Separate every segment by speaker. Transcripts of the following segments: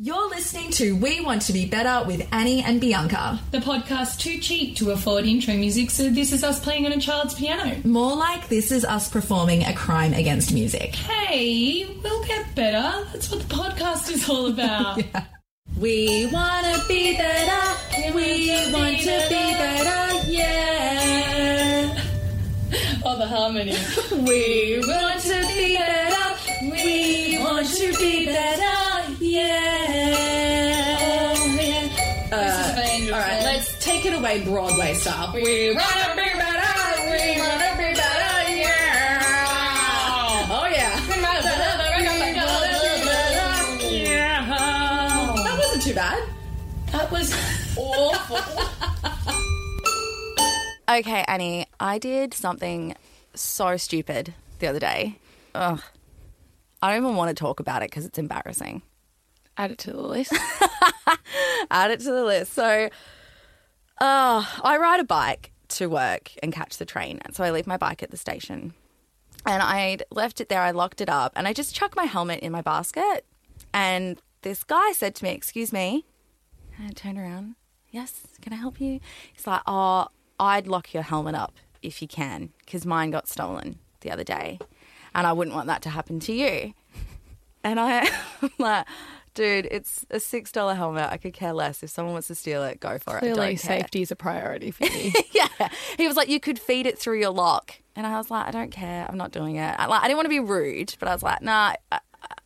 Speaker 1: You're listening to We Want to Be Better with Annie and Bianca.
Speaker 2: The podcast too cheap to afford intro music, so this is us playing on a child's piano.
Speaker 1: More like this is us performing a crime against music.
Speaker 2: Hey, we'll get better. That's what the podcast is all about.
Speaker 1: We want to be better. We want to be better. Yeah.
Speaker 2: Oh, the harmony.
Speaker 1: We want to be better. We want to be better. Yeah. Uh, all right, let's take it away Broadway style. We want to be better. We want to be better. Yeah. Oh yeah. That wasn't too bad.
Speaker 2: That was awful.
Speaker 3: Okay, Annie, I did something so stupid the other day. Ugh. I don't even want to talk about it because it's embarrassing.
Speaker 4: Add it to the list.
Speaker 3: Add it to the list. So, uh, I ride a bike to work and catch the train. And so I leave my bike at the station. And I left it there, I locked it up, and I just chucked my helmet in my basket. And this guy said to me, Excuse me. And I turned around. Yes, can I help you? He's like, Oh, I'd lock your helmet up if you can, because mine got stolen the other day. And I wouldn't want that to happen to you. And I, I'm like, dude, it's a six dollar helmet. I could care less. If someone wants to steal it, go for it.
Speaker 4: Clearly, safety is a priority for you.
Speaker 3: yeah. He was like, you could feed it through your lock. And I was like, I don't care. I'm not doing it. I, like, I didn't want to be rude, but I was like, nah, I,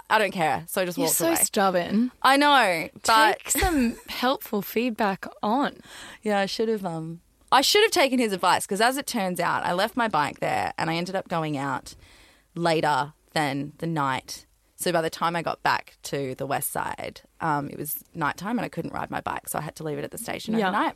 Speaker 3: I don't care. So I just
Speaker 4: You're
Speaker 3: walked
Speaker 4: so
Speaker 3: away.
Speaker 4: stubborn.
Speaker 3: I know, but
Speaker 4: Take some helpful feedback on.
Speaker 3: yeah, I should have. Um, I should have taken his advice because, as it turns out, I left my bike there and I ended up going out later than the night. So by the time I got back to the west side, um, it was nighttime and I couldn't ride my bike, so I had to leave it at the station
Speaker 4: Yeah.
Speaker 3: overnight.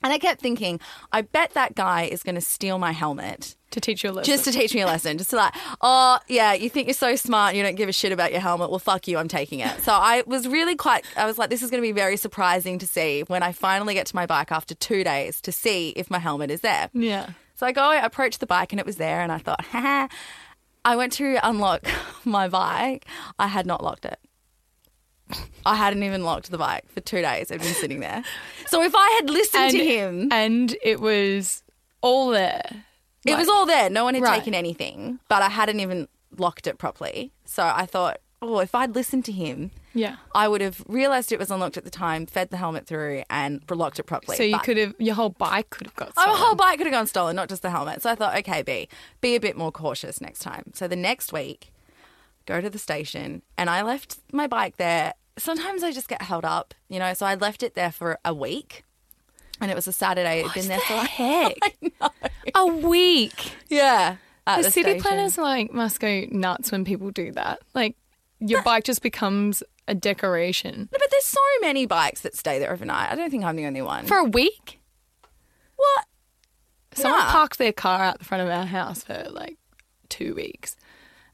Speaker 3: And I kept thinking, I bet that guy is going to steal my helmet
Speaker 4: To teach you a lesson.
Speaker 3: just to teach me a lesson. Just to like, oh yeah, you think you're so smart, and you don't give a shit about your helmet. Well, fuck you, I'm taking it. So I was really quite. I was like, this is going to be very surprising to see when I finally get to my bike after two days to see if my helmet is there.
Speaker 4: yeah.
Speaker 3: So I go, I approach the bike, and it was there, and I thought, haha. I went to unlock my bike. I had not locked it. I hadn't even locked the bike for two days. It'd been sitting there. So if I had listened to him,
Speaker 4: And it was all there.
Speaker 3: it was all there. No one had
Speaker 4: Right.
Speaker 3: taken anything, but I hadn't even locked it properly. So I thought, oh, if I'd listened to him,
Speaker 4: Yeah.
Speaker 3: I would have realized it was unlocked at the time, fed the helmet through, and locked it properly.
Speaker 4: So you
Speaker 3: But-
Speaker 4: could have, your whole bike could have got
Speaker 3: Oh,
Speaker 4: stolen.
Speaker 3: a whole bike could have gone stolen, not just the helmet. So I thought, okay, B, be a bit more cautious next time. So the next week, go to the station, and I left my bike there. Sometimes I just get held up, you know. So I left it there for a week, and it was a Saturday. It'd been there for like
Speaker 4: heck? A week.
Speaker 3: yeah.
Speaker 4: The,
Speaker 3: the
Speaker 4: city
Speaker 3: station.
Speaker 4: planners like must go nuts when people do that. Like your bike just becomes a decoration
Speaker 3: No, but there's so many bikes that stay there overnight. I don't think I'm the only one.
Speaker 4: for a week.
Speaker 3: what?
Speaker 4: Someone parked their car out the front of our house for like two weeks.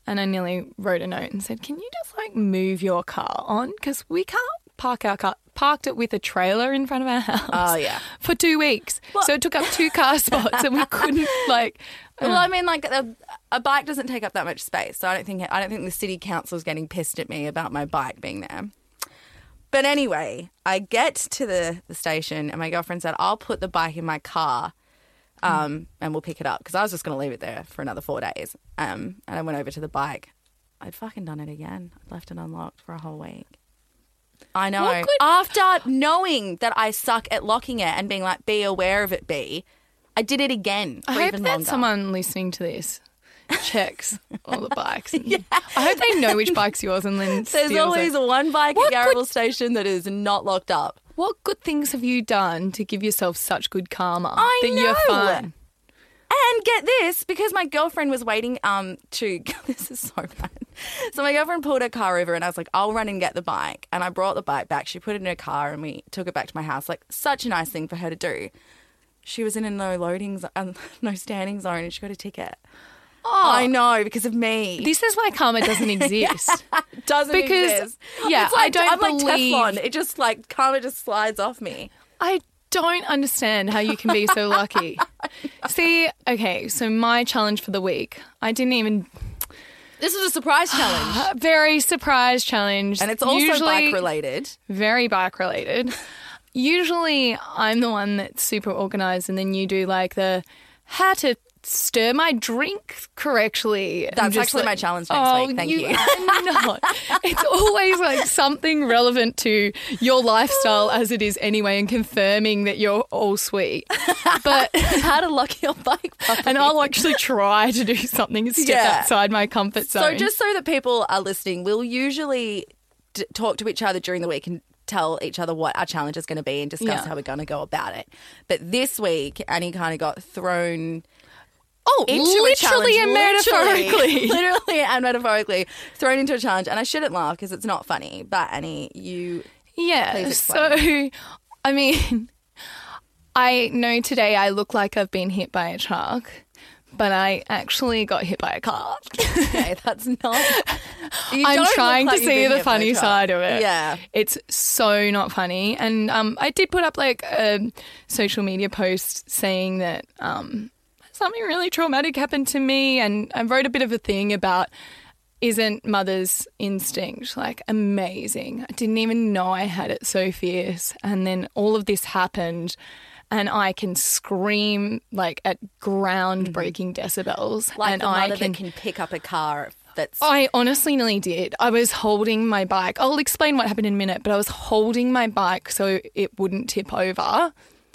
Speaker 4: And I nearly wrote a note and said, Can you just like move your car on? Because we can't park our car. Parked it with a trailer in front of our house.
Speaker 3: Oh, yeah.
Speaker 4: For two weeks. So it took up two car spots and we couldn't like.
Speaker 3: Well, I mean, like a, a bike doesn't take up that much space, so I don't think I don't think the city council is getting pissed at me about my bike being there. But anyway, I get to the, the station, and my girlfriend said, "I'll put the bike in my car, um, and we'll pick it up." Because I was just going to leave it there for another four days. Um, and I went over to the bike. I'd fucking done it again. I'd left it unlocked for a whole week. I know.
Speaker 4: What good-
Speaker 3: After knowing that I suck at locking it and being like, "Be aware of it, be," I did it again. For
Speaker 4: I hope
Speaker 3: even
Speaker 4: that
Speaker 3: longer.
Speaker 4: someone listening to this checks all the bikes. And I hope they know which bike's yours and then
Speaker 3: There's always
Speaker 4: it.
Speaker 3: one bike
Speaker 4: What
Speaker 3: at
Speaker 4: good-
Speaker 3: Garable Station that is not locked up.
Speaker 4: What good things have you done to give yourself such good karma
Speaker 3: I
Speaker 4: that you're fine?
Speaker 3: And get this, because my girlfriend was waiting um to this is so bad. So my girlfriend pulled her car over and I was like, I'll run and get the bike. And I brought the bike back. She put it in her car and we took it back to my house. Like such a nice thing for her to do. She was in a no loading zone, um, no standing zone and she got a ticket.
Speaker 4: Oh,
Speaker 3: I know because of me.
Speaker 4: This is why karma doesn't exist.
Speaker 3: It doesn't
Speaker 4: because,
Speaker 3: exist.
Speaker 4: yeah,
Speaker 3: like,
Speaker 4: I don't
Speaker 3: I'm like
Speaker 4: believe-
Speaker 3: Teflon. It just like karma just slides off me.
Speaker 4: I don't understand how you can be so lucky. See, okay, so my challenge for the week, I didn't even.
Speaker 3: This is a surprise challenge.
Speaker 4: Very surprise challenge.
Speaker 3: And it's also
Speaker 4: Usually-
Speaker 3: bike related.
Speaker 4: very bike related. Usually, I'm the one that's super organized, and then you do like the how to stir my drink correctly.
Speaker 3: That's actually
Speaker 4: like,
Speaker 3: my challenge next
Speaker 4: oh,
Speaker 3: week. Thank you.
Speaker 4: are not. It's always like something relevant to your lifestyle as it is anyway, and confirming that you're all sweet. But
Speaker 3: How to lock your bike properly.
Speaker 4: and I'll actually try to do something step
Speaker 3: Yeah.
Speaker 4: outside my comfort zone.
Speaker 3: So, just so that people are listening, we'll usually d- talk to each other during the week and tell each other what our challenge is going to be and discuss
Speaker 4: Yeah.
Speaker 3: how we're going to go about it. But this week, Annie kind of got thrown
Speaker 4: oh,
Speaker 3: into
Speaker 4: literally
Speaker 3: a
Speaker 4: and metaphorically.
Speaker 3: literally and metaphorically thrown into a challenge. And I shouldn't laugh because it's not funny. But Annie, you
Speaker 4: Yeah. So, I mean, I know today I look like I've been hit by a truck, but I actually got hit by a car.
Speaker 3: okay, that's not.
Speaker 4: I'm trying
Speaker 3: like
Speaker 4: to see the
Speaker 3: hit by a
Speaker 4: funny side of it.
Speaker 3: Yeah.
Speaker 4: It's so not funny. And um, I did put up like a social media post saying that um, something really traumatic happened to me. And I wrote a bit of a thing about isn't mother's instinct like amazing? I didn't even know I had it so fierce. And then all of this happened. And I can scream like at groundbreaking decibels,
Speaker 3: Mm-hmm. Like
Speaker 4: and
Speaker 3: the
Speaker 4: I can
Speaker 3: that can pick up a car that's.
Speaker 4: I honestly nearly did. I was holding my bike. I'll explain what happened in a minute, but I was holding my bike so it wouldn't tip over.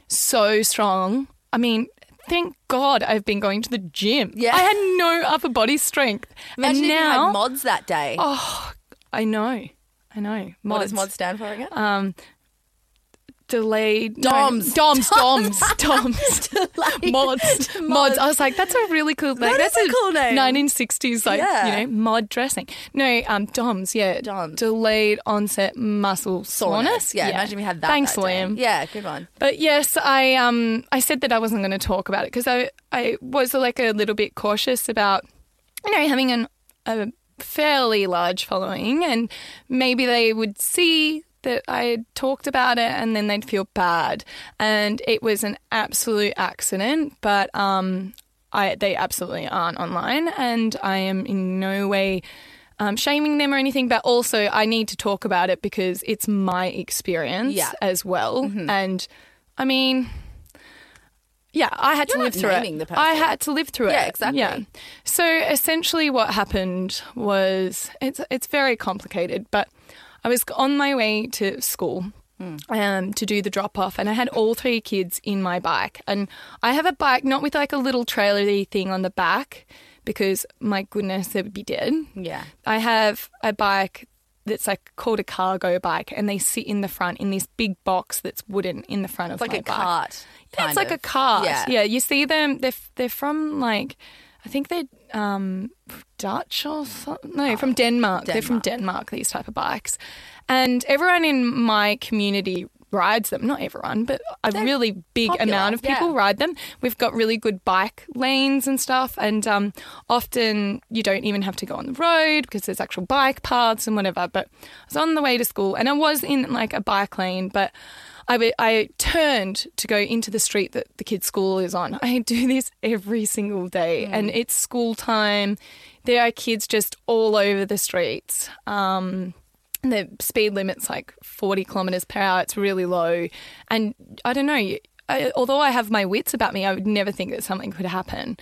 Speaker 4: So strong. I mean, thank God I've been going to the gym.
Speaker 3: Yeah.
Speaker 4: I had no upper body strength.
Speaker 3: Imagine
Speaker 4: and
Speaker 3: if
Speaker 4: now
Speaker 3: you had mods that day.
Speaker 4: Oh, I know. I know.
Speaker 3: what does
Speaker 4: Mods.
Speaker 3: mod stand for again?
Speaker 4: Um delayed no,
Speaker 3: Doms.
Speaker 4: doms doms doms mods mods i was like that's a really cool like
Speaker 3: That
Speaker 4: that's
Speaker 3: is a cool name.
Speaker 4: 1960s like
Speaker 3: Yeah.
Speaker 4: you know mod dressing no um doms yeah
Speaker 3: Doms.
Speaker 4: delayed onset muscle soreness
Speaker 3: Yeah, imagine we had that.
Speaker 4: thanks
Speaker 3: that
Speaker 4: liam
Speaker 3: Yeah, good one.
Speaker 4: but yes, I um I said that I wasn't going to talk about it because I I was like a little bit cautious about you know having an a fairly large following and maybe they would see that I talked about it and then they'd feel bad and it was an absolute accident but um I they absolutely aren't online and I am in no way um, shaming them or anything, but also I need to talk about it because it's my experience
Speaker 3: Yeah.
Speaker 4: as well. And I mean, yeah, I had
Speaker 3: You're
Speaker 4: to live through it. I had to live through
Speaker 3: Yeah,
Speaker 4: it.
Speaker 3: exactly.
Speaker 4: Yeah. So essentially, what happened was it's it's very complicated, but I was on my way to school. Um, to do the drop off, and I had all three kids in my bike. And I have a bike not with like a little trailery thing on the back because my goodness, they would be dead.
Speaker 3: Yeah.
Speaker 4: I have a bike that's like called a cargo bike, and they sit in the front in this big box that's wooden in the front
Speaker 3: It's
Speaker 4: of
Speaker 3: like
Speaker 4: my
Speaker 3: a
Speaker 4: bike.
Speaker 3: cart.
Speaker 4: Yeah, it's like a cart.
Speaker 3: Yeah.
Speaker 4: Yeah. you see them. They're they're from like I think they're um, Dutch or something. No, from Denmark. They're from Denmark. These type of bikes, and everyone in my community rides them. Not everyone, but a really big
Speaker 3: popular,
Speaker 4: amount of people
Speaker 3: yeah.
Speaker 4: ride them. We've got really good bike lanes and stuff, and um, often you don't even have to go on the road because there's actual bike paths and whatever. But I was on the way to school, and I was in like a bike lane, but. I, I turned to go into the street that the kids' school is on. I do this every single day, and it's school time. There are kids just all over the streets. Um, the speed limit's like 40 kilometres per hour. It's really low. And I don't know, I, although I have my wits about me, I would never think that something could happen.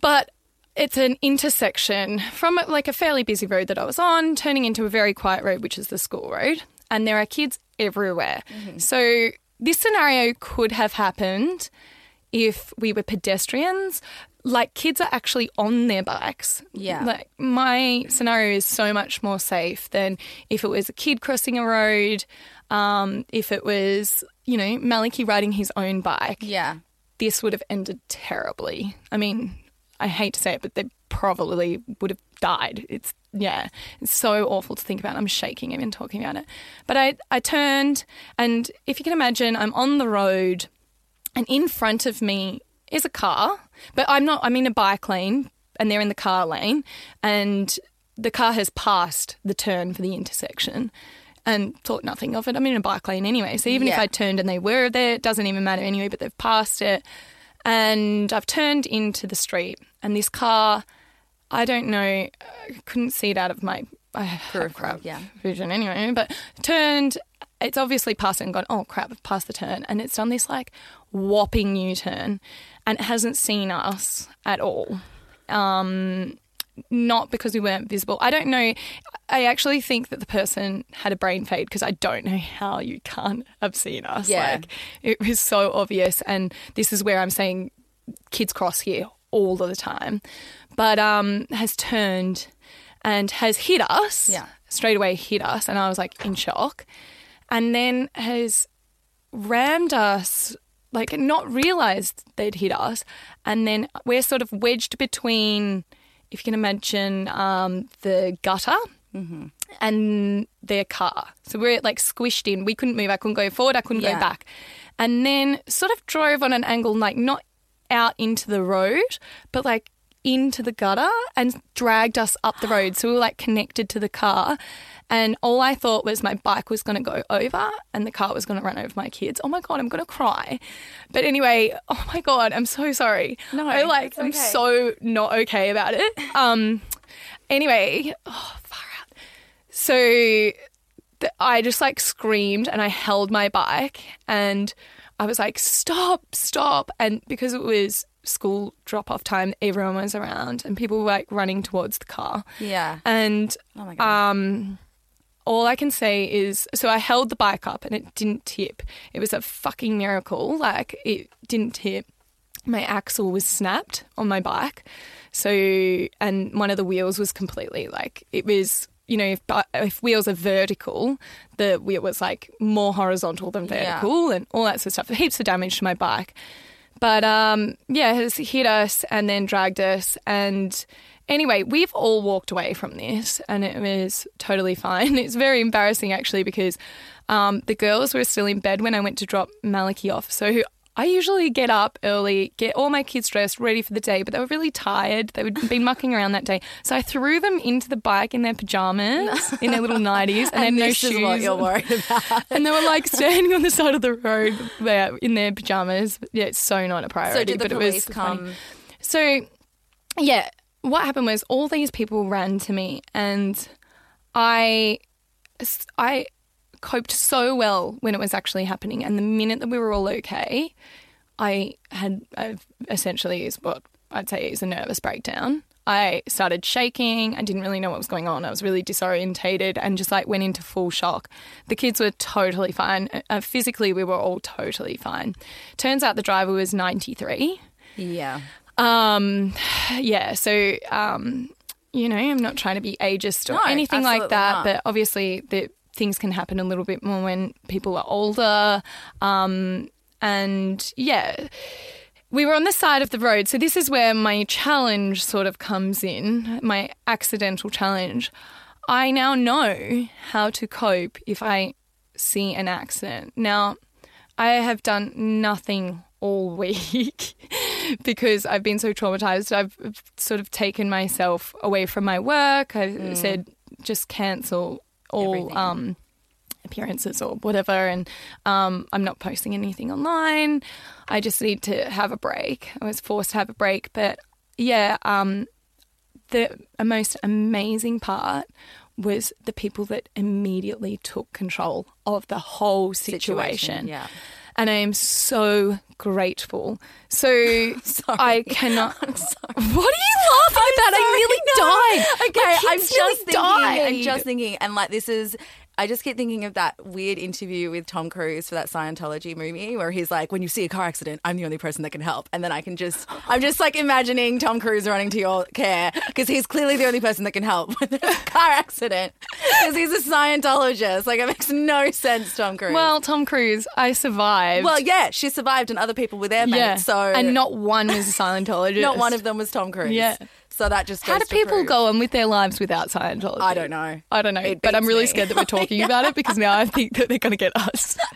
Speaker 4: But it's an intersection from like a fairly busy road that I was on, turning into a very quiet road, which is the school road. And there are kids everywhere. Mm-hmm. So this scenario could have happened if we were pedestrians. Like kids are actually on their bikes.
Speaker 3: Yeah.
Speaker 4: Like my scenario is so much more safe than if it was a kid crossing a road, um, if it was, you know, Maliki riding his own bike
Speaker 3: Yeah.
Speaker 4: this would have ended terribly. I mean, I hate to say it, but they probably would have died. It's yeah, it's so awful to think about. I'm shaking even talking about it. But I I turned, and if you can imagine, I'm on the road, and in front of me is a car, but I'm not. I'm in a bike lane, and they're in the car lane, and the car has passed the turn for the intersection. And thought nothing of it. I'm in a bike lane anyway. So even if I turned and they were there, it doesn't even matter anyway, but they've passed it. And I've turned into the street, and this car, I don't know. I couldn't see it out of my I
Speaker 3: Peripheral,
Speaker 4: crap
Speaker 3: yeah.
Speaker 4: vision anyway. But turned. It's obviously passed and gone. Oh crap! I've passed the turn, and it's done this like whopping U turn, and it hasn't seen us at all. Um, not because we weren't visible. I don't know. I actually think that the person had a brain fade because I don't know how you can't have seen us.
Speaker 3: Yeah.
Speaker 4: Like it was so obvious, and this is where I'm saying kids cross here all of the time, but um, has turned and has hit us.
Speaker 3: Yeah.
Speaker 4: straight away hit us, and I was like in shock, and then has rammed us. Like not realized they'd hit us, and then we're sort of wedged between, if you can imagine, um, the gutter and their car. So we're like squished in. We couldn't move. I couldn't go forward. I couldn't
Speaker 3: Yeah.
Speaker 4: go back. And then sort of drove on an angle, like not out into the road, but like into the gutter and dragged us up the road. So we were like connected to the car. And all I thought was my bike was going to go over and the car was going to run over my kids. Oh my God, I'm going to cry. But anyway, oh my God, I'm so sorry.
Speaker 3: No,
Speaker 4: I like,
Speaker 3: it's
Speaker 4: I'm so not okay about it. Um, anyway, oh, far out. So th- I just like screamed and I held my bike and I was like, stop, stop. And because it was school drop off time, everyone was around and people were like running towards the car.
Speaker 3: Yeah.
Speaker 4: And
Speaker 3: Oh my god.
Speaker 4: um, all I can say is so I held the bike up and it didn't tip. It was a fucking miracle. Like it didn't tip. My axle was snapped on my bike. So, and one of the wheels was completely like, it was, you know, if, if wheels are vertical, the wheel was like more horizontal than
Speaker 3: Yeah.
Speaker 4: vertical and all that sort of stuff. Heaps of damage to my bike. But um, yeah, has hit us and then dragged us. And anyway, we've all walked away from this and it was totally fine. It's very embarrassing actually because um, the girls were still in bed when I went to drop Maliki off. So I usually get up early, get all my kids dressed, ready for the day, but they were really tired. They would been mucking around that day. So I threw them into the bike in their pajamas, in their little nighties, and,
Speaker 3: and
Speaker 4: then no shoes.
Speaker 3: what you're worried about.
Speaker 4: And they were like standing on the side of the road there in their pajamas. Yeah, it's so not a priority.
Speaker 3: so did the
Speaker 4: but
Speaker 3: police
Speaker 4: it was funny.
Speaker 3: come?
Speaker 4: So, yeah, what happened was all these people ran to me, and I, I coped so well when it was actually happening. And the minute that we were all okay, I had i essentially is what I'd say is a nervous breakdown. I started shaking. I didn't really know what was going on. I was really disorientated and just like went into full shock. The kids were totally fine. Uh, physically, we were all totally fine. Turns out the driver was 93.
Speaker 3: Yeah.
Speaker 4: Um, yeah, so um, you know, I'm not trying to be ageist or
Speaker 3: No,
Speaker 4: anything like that,
Speaker 3: not.
Speaker 4: but obviously the things can happen a little bit more when people are older. Um, and yeah, we were on the side of the road. So this is where my challenge sort of comes in, my accidental challenge. I now know how to cope if I see an accident. Now, I have done nothing all week because I've been so traumatized. I've sort of taken myself away from my work. I've said just cancel all um, appearances or whatever, and um, I'm not posting anything online. I just need to have a break. I was forced to have a break, but yeah, um, the most amazing part was the people that immediately took control of the whole situation.
Speaker 3: yeah.
Speaker 4: And I am so grateful. So
Speaker 3: Sorry.
Speaker 4: I cannot.
Speaker 3: I'm sorry.
Speaker 4: What are you laughing about? I nearly died.
Speaker 3: Okay,
Speaker 4: My
Speaker 3: I'm just thinking. I'm just thinking, and like this is. I just keep thinking of that weird interview with Tom Cruise for that Scientology movie where he's like, "When you see a car accident, I'm the only person that can help." And then I can just, I'm just like imagining Tom Cruise running to your care because he's clearly the only person that can help with a car accident because he's a Scientologist. Like it makes no sense, Tom Cruise.
Speaker 4: Well, Tom Cruise, I survived.
Speaker 3: well, yeah, she survived, and other people were there, mate.
Speaker 4: yeah.
Speaker 3: So
Speaker 4: and not one was a Scientologist.
Speaker 3: not one of them was Tom Cruise.
Speaker 4: Yeah.
Speaker 3: So that just
Speaker 4: How do people
Speaker 3: prove-
Speaker 4: go on with their lives without Scientology?
Speaker 3: I don't know.
Speaker 4: I don't know,
Speaker 3: It
Speaker 4: but I'm really
Speaker 3: me.
Speaker 4: scared that we're talking about it because now I think that they're going to get us.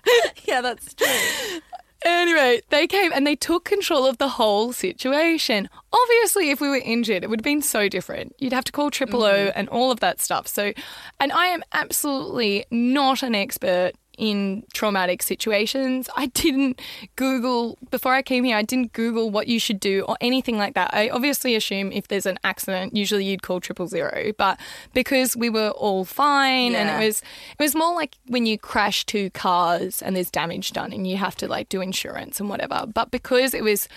Speaker 3: Yeah, that's true.
Speaker 4: Anyway, they came and they took control of the whole situation. Obviously, if we were injured, it would have been so different. You'd have to call Triple O
Speaker 3: Mm-hmm.
Speaker 4: and all of that stuff. So, and I am absolutely not an expert in traumatic situations. I didn't Google before I came here. I didn't Google what you should do or anything like that. I obviously assume if there's an accident, usually you'd call triple zero. But because we were all fine,
Speaker 3: Yeah.
Speaker 4: and it was it was more like when you crash two cars and there's damage done, and you have to like do insurance and whatever. But because it was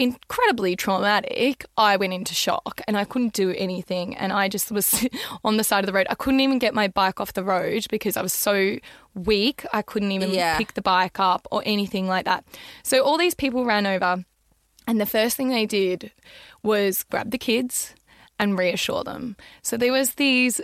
Speaker 4: incredibly traumatic, I went into shock and I couldn't do anything. And I just was on the side of the road. I couldn't even get my bike off the road because I was so weak. I couldn't even
Speaker 3: Yeah.
Speaker 4: pick the bike up or anything like that. So all these people ran over, and the first thing they did was grab the kids and reassure them. So there was these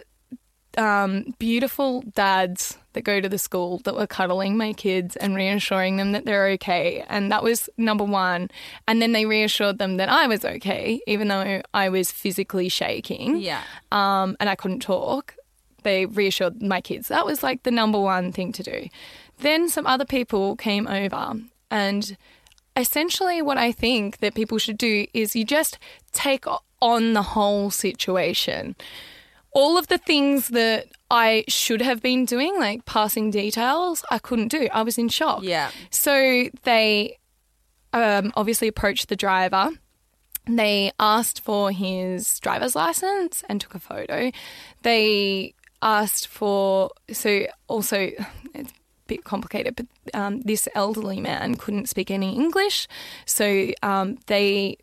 Speaker 4: um, beautiful dads that go to the school that were cuddling my kids and reassuring them that they're okay. And that was number one. And then they reassured them that I was okay, even though I was physically shaking
Speaker 3: Yeah.
Speaker 4: um, and I couldn't talk. They reassured my kids. That was like the number one thing to do. Then some other people came over, and essentially, what I think that people should do is you just take on the whole situation. All of the things that I should have been doing, like passing details, I couldn't do. I was in shock.
Speaker 3: Yeah.
Speaker 4: So they um, obviously approached the driver. They asked for his driver's license and took a photo. They asked for, so also, it's a bit complicated, but um, this elderly man couldn't speak any English. So um, they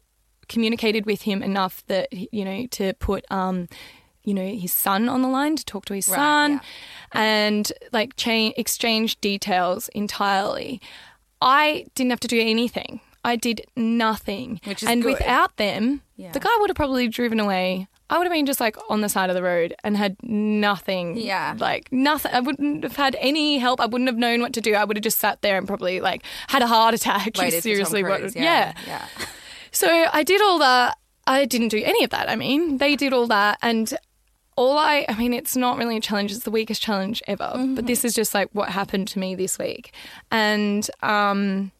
Speaker 4: communicated with him enough that, you know, to put. You know his son on the line to talk to his
Speaker 3: Right,
Speaker 4: son
Speaker 3: yeah.
Speaker 4: and like chain exchange details entirely i didn't have to do anything i did nothing
Speaker 3: Which is
Speaker 4: and
Speaker 3: good.
Speaker 4: without them
Speaker 3: Yeah.
Speaker 4: the guy would have probably driven away i would have been just like on the side of the road and had nothing
Speaker 3: Yeah.
Speaker 4: like nothing i wouldn't have had any help i wouldn't have known what to do i would have just sat there and probably like had a heart attack
Speaker 3: Waited for Tom
Speaker 4: seriously what
Speaker 3: Cruise,
Speaker 4: yeah
Speaker 3: Yeah.
Speaker 4: so I did all that. I didn't do any of that. I mean, they did all that. And all I, I mean, it's not really a challenge. It's the weakest challenge ever.
Speaker 3: Mm-hmm.
Speaker 4: But this is just like what happened to me this week. And, um,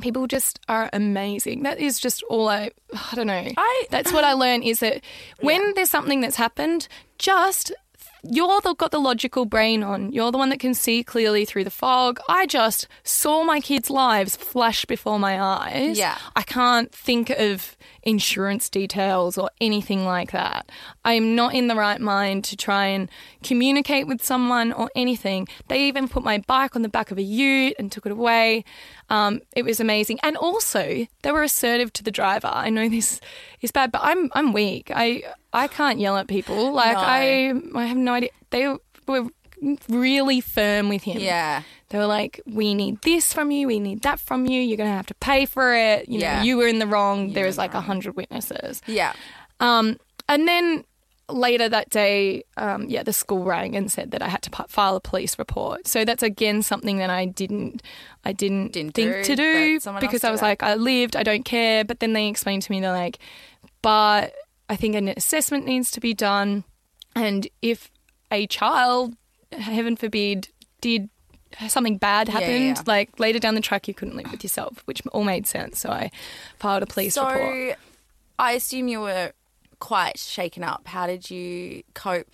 Speaker 4: People just are amazing. That is just all I. I don't know.
Speaker 3: I-
Speaker 4: That's what I learned is that when there's something that's happened, just you're the, got the logical brain on. You're the one that can see clearly through the fog. I just saw my kids' lives flash before my eyes.
Speaker 3: Yeah.
Speaker 4: I can't think of insurance details or anything like that. I am not in the right mind to try and communicate with someone or anything. They even put my bike on the back of a ute and took it away. Um, it was amazing, and also they were assertive to the driver. I know this is bad, but I'm I'm weak. I I can't yell at people. Like
Speaker 3: No.
Speaker 4: I I have no idea. They were really firm with him.
Speaker 3: Yeah.
Speaker 4: They were like, "We need this from you. We need that from you. You're going to have to pay for it. You
Speaker 3: Yeah.
Speaker 4: know, you were in the wrong. There was like a hundred witnesses."
Speaker 3: Yeah.
Speaker 4: Um, and then later that day, um, yeah, the school rang and said that I had to file a police report. So that's again something that I didn't, I didn't,
Speaker 3: Didn't
Speaker 4: think
Speaker 3: do,
Speaker 4: to do
Speaker 3: but someone else
Speaker 4: because I was
Speaker 3: it.
Speaker 4: like, I lived, I don't care. But then they explained to me, they're like, but I think an assessment needs to be done, and if a child, heaven forbid, did something bad
Speaker 3: Yeah, yeah,
Speaker 4: happened,
Speaker 3: yeah.
Speaker 4: like later down the track, you couldn't live with yourself, which all made sense. So I filed a police
Speaker 3: so,
Speaker 4: report.
Speaker 3: I assume you were quite shaken up. How did you cope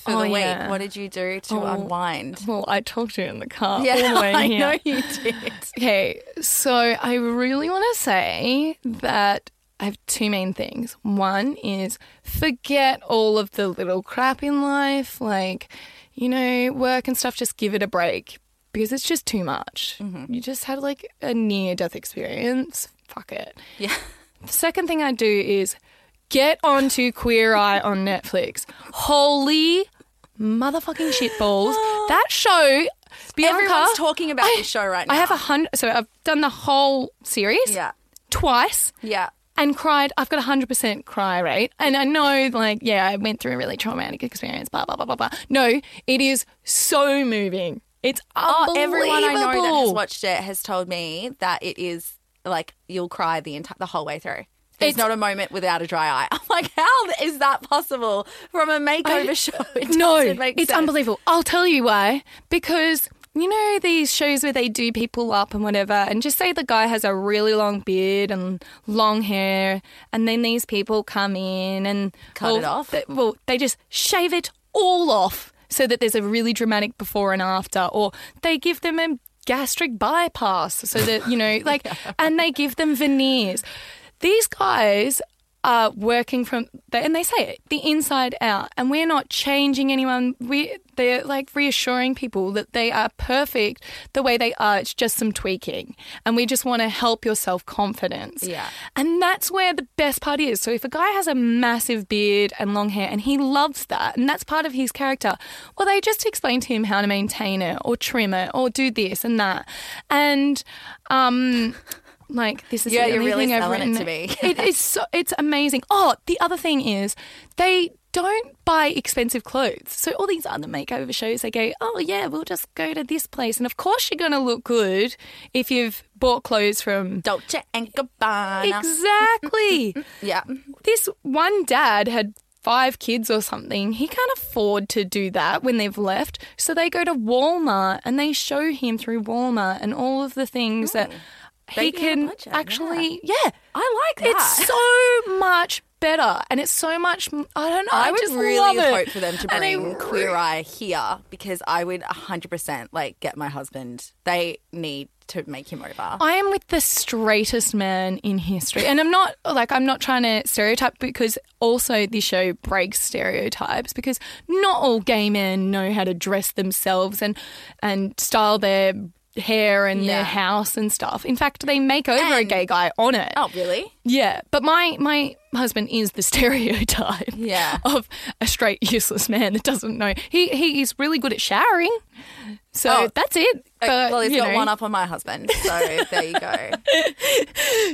Speaker 3: for
Speaker 4: Oh,
Speaker 3: the week?
Speaker 4: yeah.
Speaker 3: What did you do to
Speaker 4: Oh.
Speaker 3: unwind?
Speaker 4: Well, I talked to you in the car
Speaker 3: Yeah,
Speaker 4: all the way
Speaker 3: I
Speaker 4: here.
Speaker 3: know you did.
Speaker 4: Okay, so I really want to say that I have two main things. One is forget all of the little crap in life, like, you know, work and stuff, just give it a break because it's just too much.
Speaker 3: Mm-hmm.
Speaker 4: You just had like a near death experience. Fuck it.
Speaker 3: Yeah.
Speaker 4: The second thing I do is get onto Queer Eye on Netflix. Holy motherfucking shitballs. That show, Bianca.
Speaker 3: Everyone's talking about this show right now.
Speaker 4: I have a hundred. So I've done the whole series
Speaker 3: Yeah.
Speaker 4: twice
Speaker 3: Yeah.
Speaker 4: And cried. I've got a hundred percent cry rate, and I know, like, yeah, I went through a really traumatic experience. Blah blah blah blah blah. No, it is so moving. It's
Speaker 3: Oh,
Speaker 4: unbelievable.
Speaker 3: everyone I know that has watched it has told me that it is like you'll cry the entire the whole way through. There's
Speaker 4: It's-
Speaker 3: not a moment without a dry eye. I'm like, how is that possible from a makeover
Speaker 4: I-
Speaker 3: show? It
Speaker 4: no,
Speaker 3: make
Speaker 4: it's
Speaker 3: sense.
Speaker 4: unbelievable. I'll tell you why. Because you know these shows where they do people up and whatever, and just say the guy has a really long beard and long hair, and then these people come in and
Speaker 3: Cut it off?
Speaker 4: They, well, they just shave it all off. so that there's a really dramatic before and after, or they give them a gastric bypass so that, you know, like, and they give them veneers. These guys are working from, and they say it, the inside out, and we're not changing anyone. We, they're like reassuring people that they are perfect the way they are. It's just some tweaking, and we just want to help your self confidence.
Speaker 3: Yeah.
Speaker 4: and that's where the best part is. So if a guy has a massive beard and long hair, and he loves that, and that's part of his character, well, they just explain to him how to maintain it, or trim it, or do this and that, and um. Like this is
Speaker 3: Yeah,
Speaker 4: the only
Speaker 3: really
Speaker 4: thing I've
Speaker 3: selling it to me.
Speaker 4: it is so it's amazing. Oh, the other thing is they don't buy expensive clothes. So all these other makeover shows, they go, oh yeah, we'll just go to this place, and of course you're going to look good if you've bought clothes from.
Speaker 3: Dolce and Gabbana.
Speaker 4: Exactly.
Speaker 3: yeah.
Speaker 4: this one dad had five kids or something. He can't afford to do that when they've left. So they go to Walmart and they show him through Walmart and all of the things that he
Speaker 3: Baby on a
Speaker 4: can
Speaker 3: budget,
Speaker 4: actually, yeah.
Speaker 3: I like that.
Speaker 4: It's so much better and it's so much, I don't know. I,
Speaker 3: I would
Speaker 4: just
Speaker 3: really hope for them to bring Queer Eye here because I would 100% like get my husband. They need to make him over.
Speaker 4: I am with the straightest man in history. And I'm not like I'm not trying to stereotype because also this show breaks stereotypes because not all gay men know how to dress themselves and and style their hair and
Speaker 3: Yeah.
Speaker 4: their house and stuff. In fact, they make over a
Speaker 3: And-
Speaker 4: gay guy on it.
Speaker 3: oh, really?
Speaker 4: Yeah, but my my husband is the stereotype
Speaker 3: Yeah.
Speaker 4: of a straight useless man that doesn't know. He he is really good at showering. So
Speaker 3: Oh.
Speaker 4: that's it. Uh, but,
Speaker 3: well, he's got
Speaker 4: know.
Speaker 3: one up on my husband. So there you go.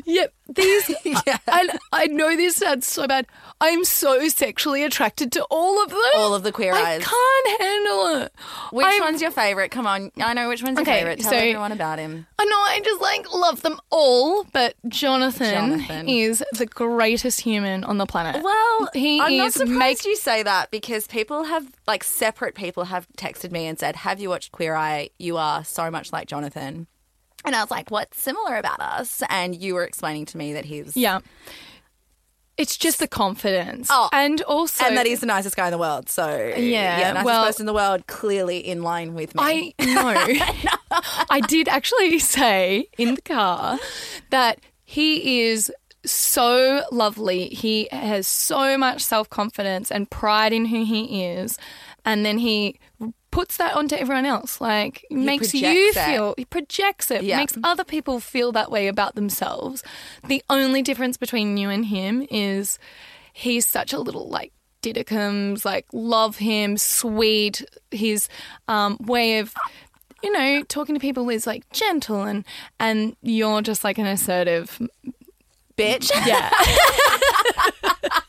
Speaker 4: Yep. These
Speaker 3: Yeah.
Speaker 4: I, I know this sounds so bad. I'm so sexually attracted to all of them.
Speaker 3: All of the queer eyes.
Speaker 4: I
Speaker 3: eyes.
Speaker 4: can't handle it.
Speaker 3: Which
Speaker 4: I'm-
Speaker 3: one's your favourite? Come on. I know which one's your
Speaker 4: Okay,
Speaker 3: favourite. Tell
Speaker 4: so-
Speaker 3: everyone about him.
Speaker 4: I know I just like love them all, but Jonathan,
Speaker 3: Jonathan.
Speaker 4: is the greatest human on the planet.
Speaker 3: Well,
Speaker 4: he
Speaker 3: I'm not
Speaker 4: is
Speaker 3: surprised
Speaker 4: make
Speaker 3: you say that because people have, like, separate people have texted me and said, "Have you watched Queer Eye? You are so much like Jonathan." And I was like, "What's similar about us?" And you were explaining to me that he's
Speaker 4: yeah. It's just the confidence.
Speaker 3: Oh,
Speaker 4: and also
Speaker 3: and that he's the nicest guy in the world. So
Speaker 4: Yeah,
Speaker 3: yeah, nicest
Speaker 4: well-
Speaker 3: person in the world, clearly in line with me.
Speaker 4: I know. I did actually say in the car that he is so lovely. He has so much self confidence and pride in who he is. And then he puts that onto everyone else. Like, makes you
Speaker 3: projects it.
Speaker 4: feel, he projects it,
Speaker 3: Yeah.
Speaker 4: makes other people feel that way about themselves. The only difference between you and him is he's such a little, like, Didicums, like love him, sweet. His um, way of, you know, talking to people is like gentle, and and you're just like an assertive.
Speaker 3: bitch.
Speaker 4: Yeah.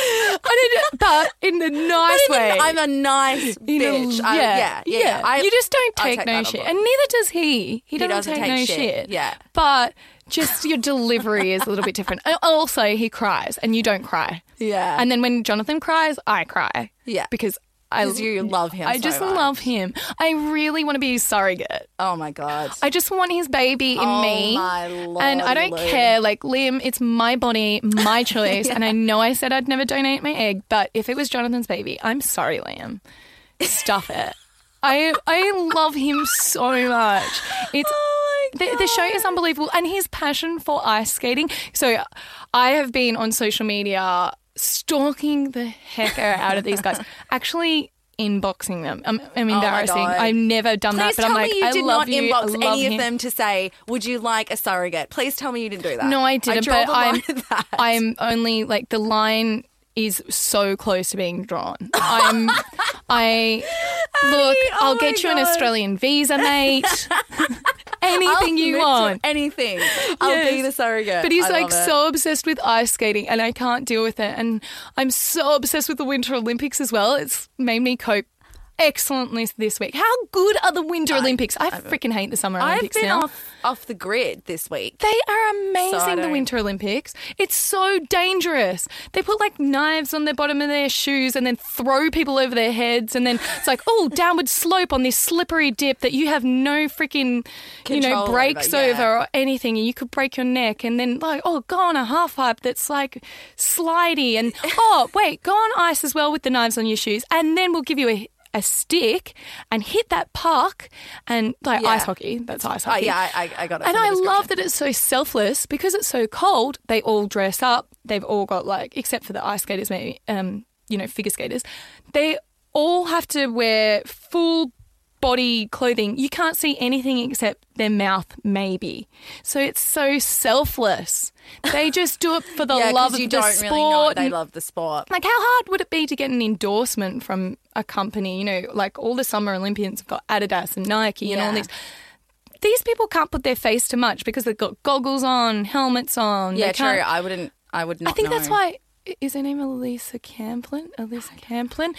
Speaker 4: I did, but in the nice way.
Speaker 3: I'm a nice
Speaker 4: In a-
Speaker 3: bitch. I- yeah, yeah, yeah. I-
Speaker 4: you just don't take,
Speaker 3: take
Speaker 4: no shit, and neither does he. He doesn't,
Speaker 3: doesn't
Speaker 4: take,
Speaker 3: take
Speaker 4: no
Speaker 3: shit,
Speaker 4: shit.
Speaker 3: yeah.
Speaker 4: but just your delivery is a little bit different. And Also, he cries, and you don't cry.
Speaker 3: Yeah.
Speaker 4: And then when Jonathan cries, I cry.
Speaker 3: Yeah.
Speaker 4: because I
Speaker 3: you love him
Speaker 4: I
Speaker 3: so
Speaker 4: just
Speaker 3: much.
Speaker 4: love him. I really want to be his surrogate.
Speaker 3: oh my god.
Speaker 4: I just want his baby in
Speaker 3: Oh
Speaker 4: me.
Speaker 3: my lord,
Speaker 4: and I don't
Speaker 3: Lou.
Speaker 4: care. Like, Liam, it's my body, my choice. And I know I said I'd never donate my egg, but if it was Jonathan's baby, I'm sorry, Liam. Stuff it. I I love him so much. It's
Speaker 3: Oh
Speaker 4: the, the show is unbelievable, and his passion for ice skating. So, I have been on social media stalking the heck out of these guys. Actually. Inboxing them. Um, I'm, I'm oh embarrassing.
Speaker 3: Oh
Speaker 4: I've never done
Speaker 3: Please
Speaker 4: that, but
Speaker 3: tell
Speaker 4: I'm like,
Speaker 3: me you
Speaker 4: I
Speaker 3: did
Speaker 4: love
Speaker 3: not
Speaker 4: you. I
Speaker 3: inbox any
Speaker 4: him.
Speaker 3: of them to say, "Would you like a surrogate?" Please tell me you didn't do that.
Speaker 4: No, I didn't.
Speaker 3: draw
Speaker 4: but I'm,
Speaker 3: that.
Speaker 4: I'm only like the line is so close to being drawn. I'm, I look.
Speaker 3: oh
Speaker 4: I'll get you an Australian visa, mate.
Speaker 3: I'll
Speaker 4: Anything you
Speaker 3: commit to
Speaker 4: want.
Speaker 3: anything. I'll be the surrogate.
Speaker 4: But he's
Speaker 3: I
Speaker 4: like so obsessed with ice skating, and I can't deal with it. And I'm so obsessed with the Winter Olympics as well. It's made me cope excellent list this week. How good are the Winter Olympics? I freaking hate the Summer
Speaker 3: I've
Speaker 4: Olympics
Speaker 3: been
Speaker 4: now.
Speaker 3: off off the grid this week.
Speaker 4: They are amazing, the Winter Olympics. It's so dangerous. They put like knives on the bottom of their shoes and then throw people over their heads. And then it's like, oh, downward slope on this slippery dip that you have no freaking, you know,
Speaker 3: Control over,
Speaker 4: brakes
Speaker 3: yeah.
Speaker 4: over or anything. And you could break your neck. And then, like, oh, go on a half pipe that's like slidey. And oh, wait, go on ice as well with the knives on your shoes. And then we'll give you a a stick and hit that puck and like
Speaker 3: Yeah.
Speaker 4: ice hockey. That's ice
Speaker 3: Oh
Speaker 4: hockey.
Speaker 3: yeah, I, I, got it.
Speaker 4: And I love that it's so selfless because it's so cold. They all dress up. They've all got like, except for the ice skaters, maybe, um, you know, figure skaters. They all have to wear full body clothing. You can't see anything except their mouth, maybe. So it's so selfless. They just do it for the
Speaker 3: yeah,
Speaker 4: love of the sport.
Speaker 3: really they love the sport.
Speaker 4: like, how hard would it be to get an endorsement from a company? You know, like all the Summer Olympians have got Adidas and Nike and all
Speaker 3: Yeah.
Speaker 4: these. These people can't put their face to much because they've got goggles on, helmets on.
Speaker 3: Yeah, true. I wouldn't. I would not.
Speaker 4: I think that's why. Is her name Alisa Camplin? Alisa Camplin,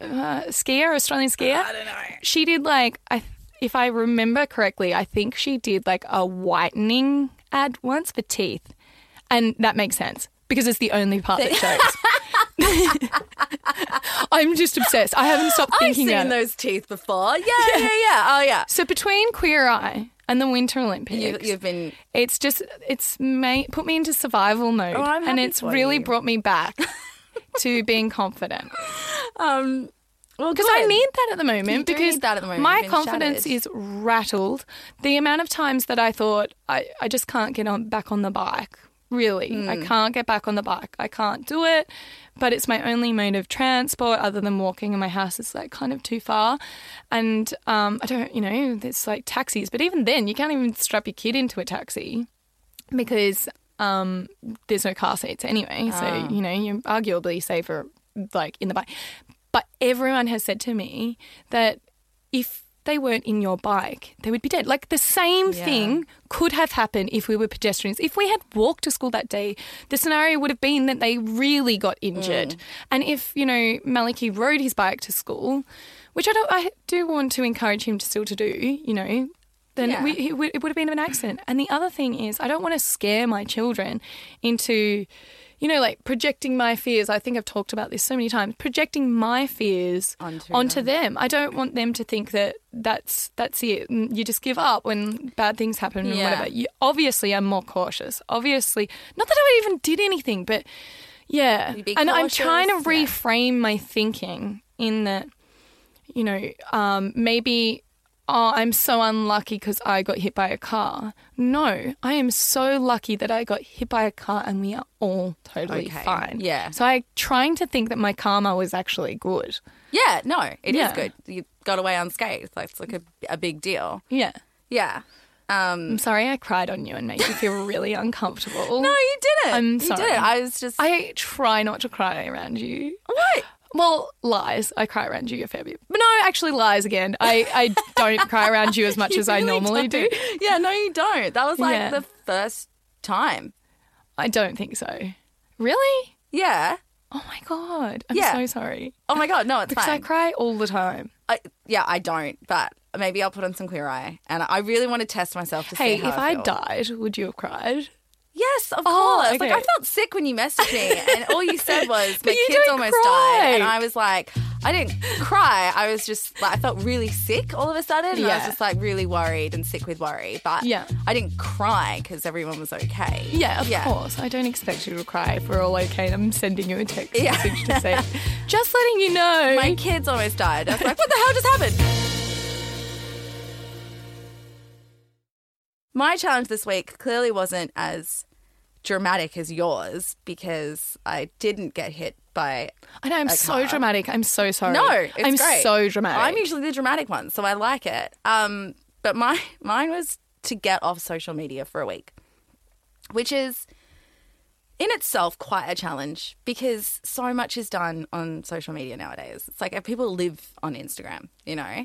Speaker 4: uh, skier, Australian skier.
Speaker 3: I don't know.
Speaker 4: She did like I, if I remember correctly, I think she did like a whitening ad once for teeth, and that makes sense because it's the only part that shows. I'm just obsessed. I haven't stopped thinking. I've seen
Speaker 3: those teeth before. Yeah, yeah, yeah. Oh yeah.
Speaker 4: So between Queer Eye and the Winter Olympics,
Speaker 3: You, you've been.
Speaker 4: it's just it's made, put me into survival mode,
Speaker 3: Oh,
Speaker 4: and it's really
Speaker 3: you.
Speaker 4: brought me back to being confident.
Speaker 3: Um. Well,
Speaker 4: Because I need that at the moment.
Speaker 3: You
Speaker 4: because
Speaker 3: need that at the moment.
Speaker 4: my confidence
Speaker 3: shattered.
Speaker 4: is rattled. The amount of times that I thought I, I just can't get on back on the bike. Really,
Speaker 3: Hmm.
Speaker 4: I can't get back on the bike. I can't do it. But it's my only mode of transport other than walking, and my house is like kind of too far. And um, I don't, you know, there's like taxis. But even then, you can't even strap your kid into a taxi because um, there's no car seats anyway. So
Speaker 3: Ah.
Speaker 4: you know you're arguably safer like in the bike. But everyone has said to me that if they weren't in your bike, they would be dead. Like the same
Speaker 3: Yeah.
Speaker 4: thing could have happened if we were pedestrians. If we had walked to school that day, the scenario would have been that they really got injured. Mm. And if you know Maliki rode his bike to school, which I don't, I do want to encourage him to still to do. You know, then
Speaker 3: Yeah.
Speaker 4: we, it would have been an accident. And the other thing is, I don't want to scare my children into, you know, like projecting my fears. I think I've talked about this so many times. Projecting my fears
Speaker 3: Onto
Speaker 4: onto, them. I don't want them to think that that's that's it. You just give up when bad things happen and whatever. You, obviously, I'm more cautious. Obviously, not that I even did anything, but yeah. And I'm trying to
Speaker 3: cautious, yeah.
Speaker 4: reframe my thinking in that you know, um, maybe, oh, I'm so unlucky because I got hit by a car. No, I am so lucky that I got hit by a car and we are all totally
Speaker 3: Okay,
Speaker 4: fine.
Speaker 3: yeah.
Speaker 4: So I'm trying to think that my karma was actually good.
Speaker 3: Yeah. No, it is
Speaker 4: Yeah.
Speaker 3: good. You got away unscathed. That's like a, a big deal.
Speaker 4: Yeah.
Speaker 3: Yeah. Um.
Speaker 4: I'm sorry I cried on you and made you feel really uncomfortable.
Speaker 3: No, you didn't.
Speaker 4: I'm
Speaker 3: You
Speaker 4: sorry.
Speaker 3: didn't. I was just.
Speaker 4: I try not to cry around you.
Speaker 3: what?
Speaker 4: Well, lies. I cry around you a fair bit. But no, actually, lies again. I, I don't cry around you as much
Speaker 3: You
Speaker 4: as I normally do.
Speaker 3: don't. Yeah. No, you don't. That was like
Speaker 4: Yeah.
Speaker 3: the first time.
Speaker 4: I don't think so. Really?
Speaker 3: Yeah.
Speaker 4: Oh my god. I'm
Speaker 3: Yeah.
Speaker 4: so sorry.
Speaker 3: Oh my god. No, it's
Speaker 4: Because I cry all the time.
Speaker 3: I, yeah, I don't. But maybe I'll put on some Queer Eye, and I really want to test myself to
Speaker 4: Hey,
Speaker 3: see how
Speaker 4: if I
Speaker 3: feel.
Speaker 4: died, would you have cried?
Speaker 3: Yes, of
Speaker 4: Oh,
Speaker 3: course. Like. I felt sick when you messaged me, and all you said was my kids almost
Speaker 4: cry.
Speaker 3: died, and I was like, I didn't cry. I was just like, I felt really sick all of a sudden. And I was just like really worried and sick with worry, but
Speaker 4: Yeah.
Speaker 3: I didn't cry because everyone was okay.
Speaker 4: Yeah, of
Speaker 3: yeah.
Speaker 4: course. I don't expect you to cry if we're all okay. and I'm sending you a text
Speaker 3: Yeah.
Speaker 4: message to say, just letting you know.
Speaker 3: My kids almost died. I was like, what the hell just happened? My challenge this week clearly wasn't as dramatic as yours because I didn't get hit by
Speaker 4: I know I'm so
Speaker 3: car.
Speaker 4: dramatic. I'm so sorry.
Speaker 3: No, it's
Speaker 4: I'm
Speaker 3: great.
Speaker 4: so dramatic.
Speaker 3: I'm usually the dramatic one, so I like it. Um, but my mine was to get off social media for a week, which is in itself quite a challenge because so much is done on social media nowadays. It's like people live on Instagram, you know,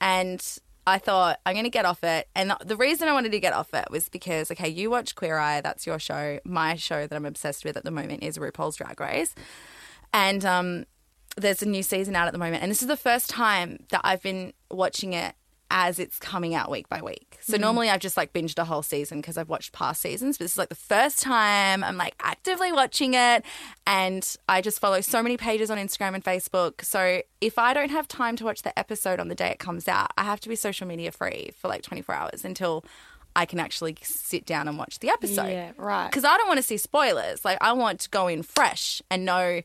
Speaker 3: and I thought I'm going to get off it. And the reason I wanted to get off it was because, okay, you watch Queer Eye, that's your show. My show that I'm obsessed with at the moment is RuPaul's Drag Race. And um, there's a new season out at the moment, and this is the first time that I've been watching it as it's coming out week by week. So mm. normally I've just like binged a whole season because I've watched past seasons, but this is like the first time I'm like actively watching it and I just follow so many pages on Instagram and Facebook. So if I don't have time to watch the episode on the day it comes out, I have to be social media free for like 24 hours until I can actually sit down and watch the episode.
Speaker 4: Yeah, right.
Speaker 3: Because I don't want to see spoilers. Like I want to go in fresh and know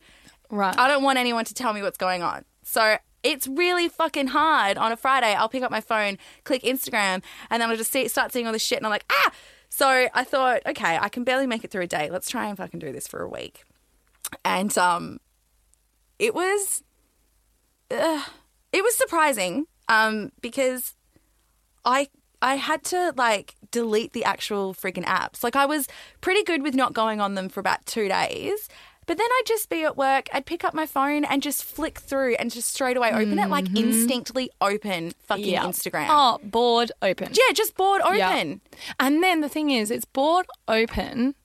Speaker 4: Right.
Speaker 3: I don't want anyone to tell me what's going on. So it's really fucking hard on a Friday. I'll pick up my phone, click Instagram, and then I'll just see, start seeing all this shit, and I'm like, ah. So I thought, okay, I can barely make it through a day. Let's try and fucking do this for a week. And um, it was, uh, it was surprising um because I I had to like delete the actual freaking apps. Like I was pretty good with not going on them for about two days. But then I'd just be at work, I'd pick up my phone and just flick through and just straight away open it, like mm-hmm. instinctly open fucking
Speaker 4: Yeah.
Speaker 3: Instagram.
Speaker 4: Oh, bored open.
Speaker 3: Yeah, just bored open.
Speaker 4: Yeah. And then the thing is, it's bored open,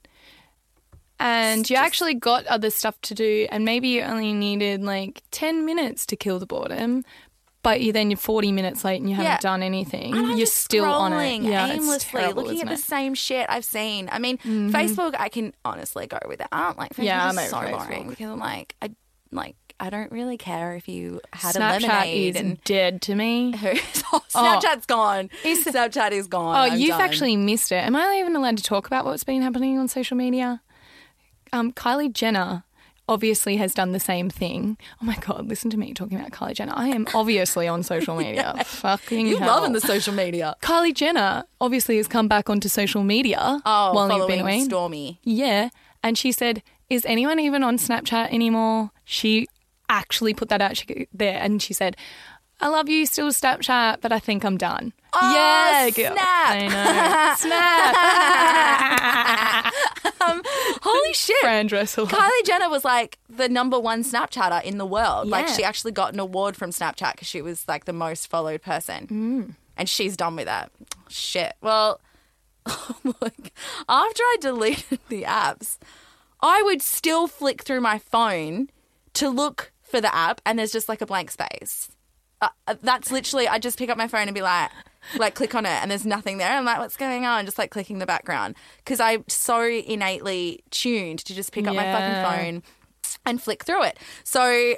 Speaker 4: and you actually got other stuff to do, and maybe you only needed like 10 minutes to kill the boardom, but you then you're 40 minutes late and you haven't
Speaker 3: Yeah.
Speaker 4: done anything.
Speaker 3: And I'm
Speaker 4: you're
Speaker 3: just
Speaker 4: still on it. Yeah,
Speaker 3: aimlessly,
Speaker 4: terrible,
Speaker 3: looking at
Speaker 4: isn't
Speaker 3: the
Speaker 4: it?
Speaker 3: same shit I've seen. I mean, Facebook, I can honestly go with it. I don't like Facebook.
Speaker 4: Yeah, I'm
Speaker 3: so
Speaker 4: Facebook.
Speaker 3: boring because I'm like, I like, I don't really care if you had a lemonade.
Speaker 4: Snapchat is
Speaker 3: and
Speaker 4: dead to me.
Speaker 3: oh, Snapchat's gone. Snapchat is gone.
Speaker 4: Oh,
Speaker 3: I'm
Speaker 4: you've
Speaker 3: done.
Speaker 4: actually missed it. Am I even allowed to talk about what's been happening on social media? Um, Kylie Jenner obviously has done the same thing. Oh my god, listen to me talking about Kylie Jenner. I am obviously on social media. Fucking
Speaker 3: You
Speaker 4: hell.
Speaker 3: loving the social media.
Speaker 4: Kylie Jenner obviously has come back onto social media
Speaker 3: Oh,
Speaker 4: while you've
Speaker 3: following
Speaker 4: been away.
Speaker 3: Stormi.
Speaker 4: Yeah, and she said, "Is anyone even on Snapchat anymore?" She actually put that out there, and she said, "I love you, still Snapchat, but I think I'm done."
Speaker 3: Oh,
Speaker 4: yeah,
Speaker 3: snap.
Speaker 4: I know. snap.
Speaker 3: Holy shit.
Speaker 4: Fran Dressel.
Speaker 3: Kylie Jenner was like the number one Snapchatter in the world. Like she actually got an award from Snapchat because she was like the most followed person, mm. and she's done with that. Shit. Well, like after I deleted the apps, I would still flick through my phone to look for the app, and there's just like a blank space. Uh, uh, that's literally I just pick up my phone and be like, like click on it, and there's nothing there. I'm like, what's going on? Just like clicking the background because I'm so innately tuned to just pick up my fucking phone and flick through it. So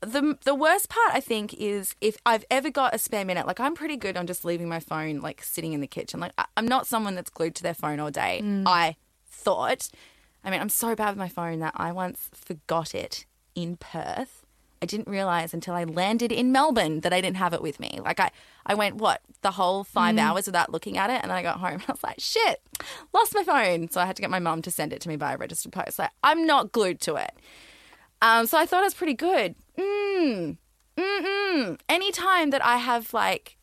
Speaker 3: the the worst part I think is if I've ever got a spare minute, like I'm pretty good on just leaving my phone like sitting in the kitchen. Like I, I'm not someone that's glued to their phone all day. Mm. I thought. I mean, I'm so bad with my phone that I once forgot it in Perth. I didn't realize until I landed in Melbourne that I didn't have it with me. Like I, I went what the whole five hours without looking at it, and then I got home and I was like, shit, lost my phone. So I had to get my mum to send it to me by registered post. Like I'm not glued to it. Um, so I thought it was pretty good. Mm, mm-mm. Anytime that I have like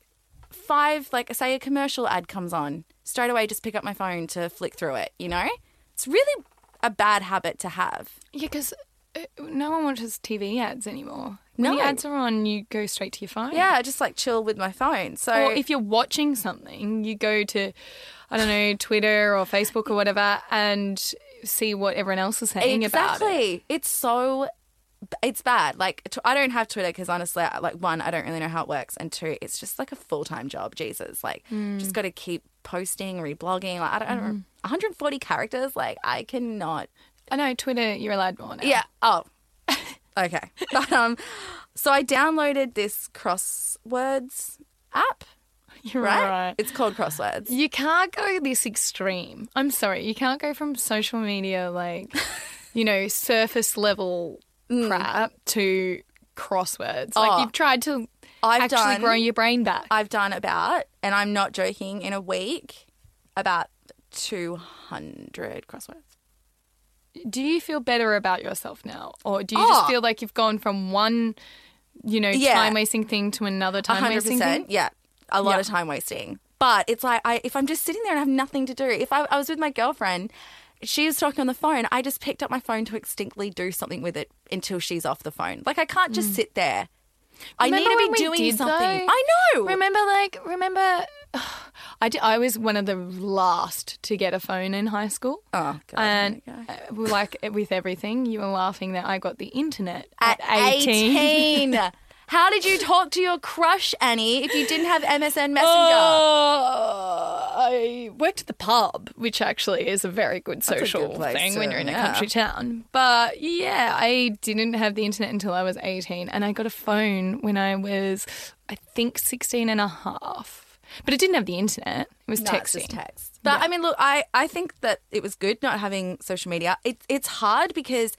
Speaker 3: five, like say a commercial ad comes on, straight away just pick up my phone to flick through it. You know, it's really a bad habit to have.
Speaker 4: Yeah, because no one watches TV ads anymore. When
Speaker 3: No.
Speaker 4: the ads are on, you go straight to your phone.
Speaker 3: Yeah, I just like chill with my phone. So
Speaker 4: Or if you're watching something, you go to, I don't know, Twitter or Facebook or whatever, and see what everyone else is saying about it.
Speaker 3: exactly, it's so. It's bad. Like t- I don't have Twitter because honestly, I- like one, I don't really know how it works, and two, it's just like a full time job. Jesus, like
Speaker 4: Hmm.
Speaker 3: just got to keep posting, reblogging. Like I don't, I
Speaker 4: Hmm.
Speaker 3: don't 140 characters. Like I cannot
Speaker 4: I know Twitter, you're allowed more now.
Speaker 3: Yeah. Oh. okay. But um, so I downloaded this crosswords app.
Speaker 4: you're
Speaker 3: Right?
Speaker 4: right.
Speaker 3: It's called Crosswords.
Speaker 4: You can't go this extreme. I'm sorry, you can't go from social media like, you know, surface level crap to crosswords. Like
Speaker 3: Oh.
Speaker 4: you've tried to
Speaker 3: I've
Speaker 4: actually
Speaker 3: done.
Speaker 4: grow your brain back.
Speaker 3: I've done about, and I'm not joking. In a week, about 200 crosswords.
Speaker 4: Do you feel better about yourself now, or do you just
Speaker 3: Oh.
Speaker 4: feel like you've gone from one, you know,
Speaker 3: Yeah.
Speaker 4: time wasting thing to another time wasting thing?
Speaker 3: Yeah, a lot
Speaker 4: Yeah.
Speaker 3: of time wasting. But it's like I, if I'm just sitting there and have nothing to do. If I, I was with my girlfriend, she was talking on the phone. I just picked up my phone to instinctively do something with it until she's off the phone. Like I can't just mm. sit there. I need. To be doing
Speaker 4: did,
Speaker 3: something.
Speaker 4: though?
Speaker 3: I know.
Speaker 4: Remember, like, remember, I, di- I was one of the last to get a phone in high school.
Speaker 3: Oh, God.
Speaker 4: and uh, like with everything, you were laughing that I got the internet
Speaker 3: at
Speaker 4: at, 18.
Speaker 3: 18. How did you talk to your crush, Annie, if you didn't have MSN Messenger?
Speaker 4: Oh, I worked at the pub, which actually is a very good social
Speaker 3: good
Speaker 4: thing when you're in a
Speaker 3: yeah.
Speaker 4: country town. But yeah, I didn't have the internet until I was 18, and I got a phone when I was, I think, 16 and a half. But it didn't have the internet. It was
Speaker 3: No,
Speaker 4: texting.
Speaker 3: text. But I mean, look, I, I think that it was good not having social media. It, it's hard because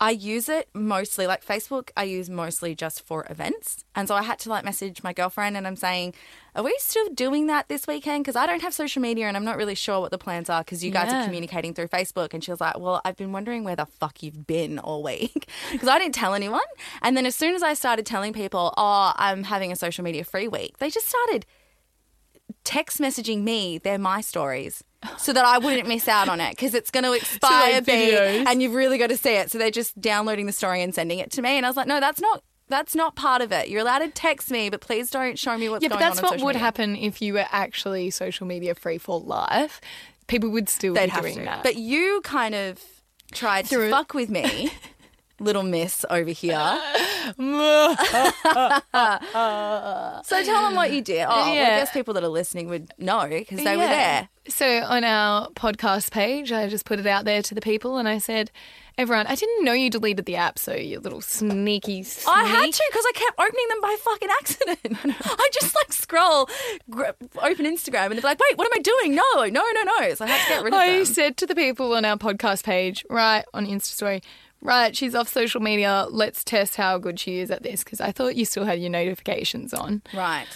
Speaker 3: I use it mostly, like Facebook, I use mostly just for events. And so I had to like message my girlfriend and I'm saying, are we still doing that this weekend? Because I don't have social media and I'm not really sure what the plans are because you guys
Speaker 4: Yeah.
Speaker 3: are communicating through Facebook. And she was like, well, I've been wondering where the fuck you've been all week because I didn't tell anyone. And then as soon as I started telling people, oh, I'm having a social media free week, they just started text messaging me their my stories so that I wouldn't miss out on it because it's going to expire
Speaker 4: like
Speaker 3: and you've really got to see it. So they're just downloading the story and sending it to me. And I was like, no, that's not. That's not part of it. You're allowed to text me, but please don't show me what's
Speaker 4: yeah,
Speaker 3: going
Speaker 4: but that's
Speaker 3: on. on
Speaker 4: what would
Speaker 3: media.
Speaker 4: happen if you were actually social media free for life. People would still
Speaker 3: They'd
Speaker 4: be
Speaker 3: have
Speaker 4: doing
Speaker 3: to.
Speaker 4: that.
Speaker 3: But you kind of tried
Speaker 4: Through
Speaker 3: to
Speaker 4: it.
Speaker 3: fuck with me, little miss over here. So tell them what you did. Oh, well, I
Speaker 4: Yeah.
Speaker 3: guess people that are listening would know because they were
Speaker 4: Yeah.
Speaker 3: there.
Speaker 4: So on our podcast page, I just put it out there to the people, and I said, "Everyone, I didn't know you deleted the app, so you little sneaky." Sneak.
Speaker 3: I had to because I kept opening them by fucking accident. I just like scroll, gr- open Instagram, and they're like, "Wait, what am I doing? No, no, no, no!" So I had to get rid of it.
Speaker 4: I
Speaker 3: them.
Speaker 4: said to the people on our podcast page, right on Insta story, right, she's off social media. Let's test how good she is at this because I thought you still had your notifications on.
Speaker 3: Right.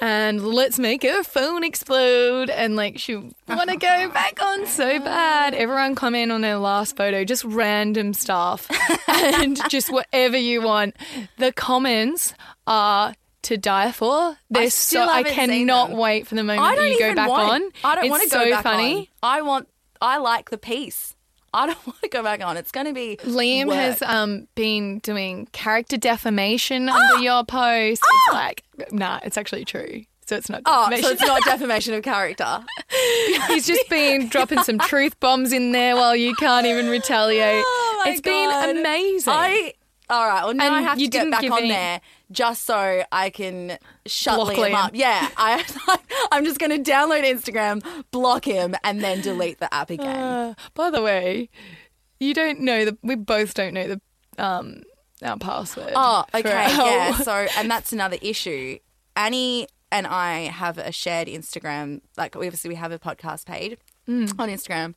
Speaker 4: and let's make her phone explode. And like, she want to go back on so bad. Everyone comment on their last photo, just random stuff and just whatever you want. The comments are to die for. They're
Speaker 3: still
Speaker 4: so I cannot wait for the moment
Speaker 3: I don't
Speaker 4: you go back
Speaker 3: want.
Speaker 4: on.
Speaker 3: I don't
Speaker 4: it's
Speaker 3: want to
Speaker 4: so
Speaker 3: go back
Speaker 4: funny.
Speaker 3: on. I want. I like the piece. I don't want to go back on. It's going to be
Speaker 4: Liam
Speaker 3: work.
Speaker 4: has um, been doing character defamation under your post. It's like, nah, it's actually true. So it's not
Speaker 3: Oh,
Speaker 4: defamation.
Speaker 3: so it's not defamation of character.
Speaker 4: He's just been dropping some truth bombs in there while you can't even retaliate.
Speaker 3: Oh my
Speaker 4: It's
Speaker 3: God.
Speaker 4: been amazing.
Speaker 3: I all right. Well, now
Speaker 4: And
Speaker 3: I have
Speaker 4: you
Speaker 3: to get back on
Speaker 4: any-
Speaker 3: there just so I can shut
Speaker 4: Block
Speaker 3: Liam,
Speaker 4: Liam.
Speaker 3: up. Yeah, I I'm just going to download Instagram, block him, and then delete the app again.
Speaker 4: Uh, by the way, you don't know the. We both don't know the um our password.
Speaker 3: oh, okay,
Speaker 4: our-
Speaker 3: yeah. So, and that's another issue. Annie and I have a shared Instagram. Like, obviously, we have a podcast page
Speaker 4: Mm.
Speaker 3: on Instagram,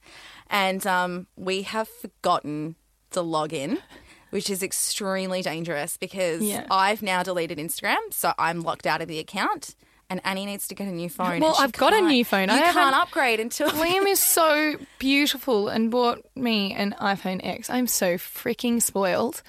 Speaker 3: and um, we have forgotten the login. Which is extremely dangerous because
Speaker 4: Yeah.
Speaker 3: I've now deleted Instagram, so I'm locked out of the account, and Annie needs to get a new phone.
Speaker 4: Well, I've got a new phone.
Speaker 3: You
Speaker 4: I
Speaker 3: can't upgrade until
Speaker 4: Liam is so beautiful and bought me an iPhone X. I'm so freaking spoiled.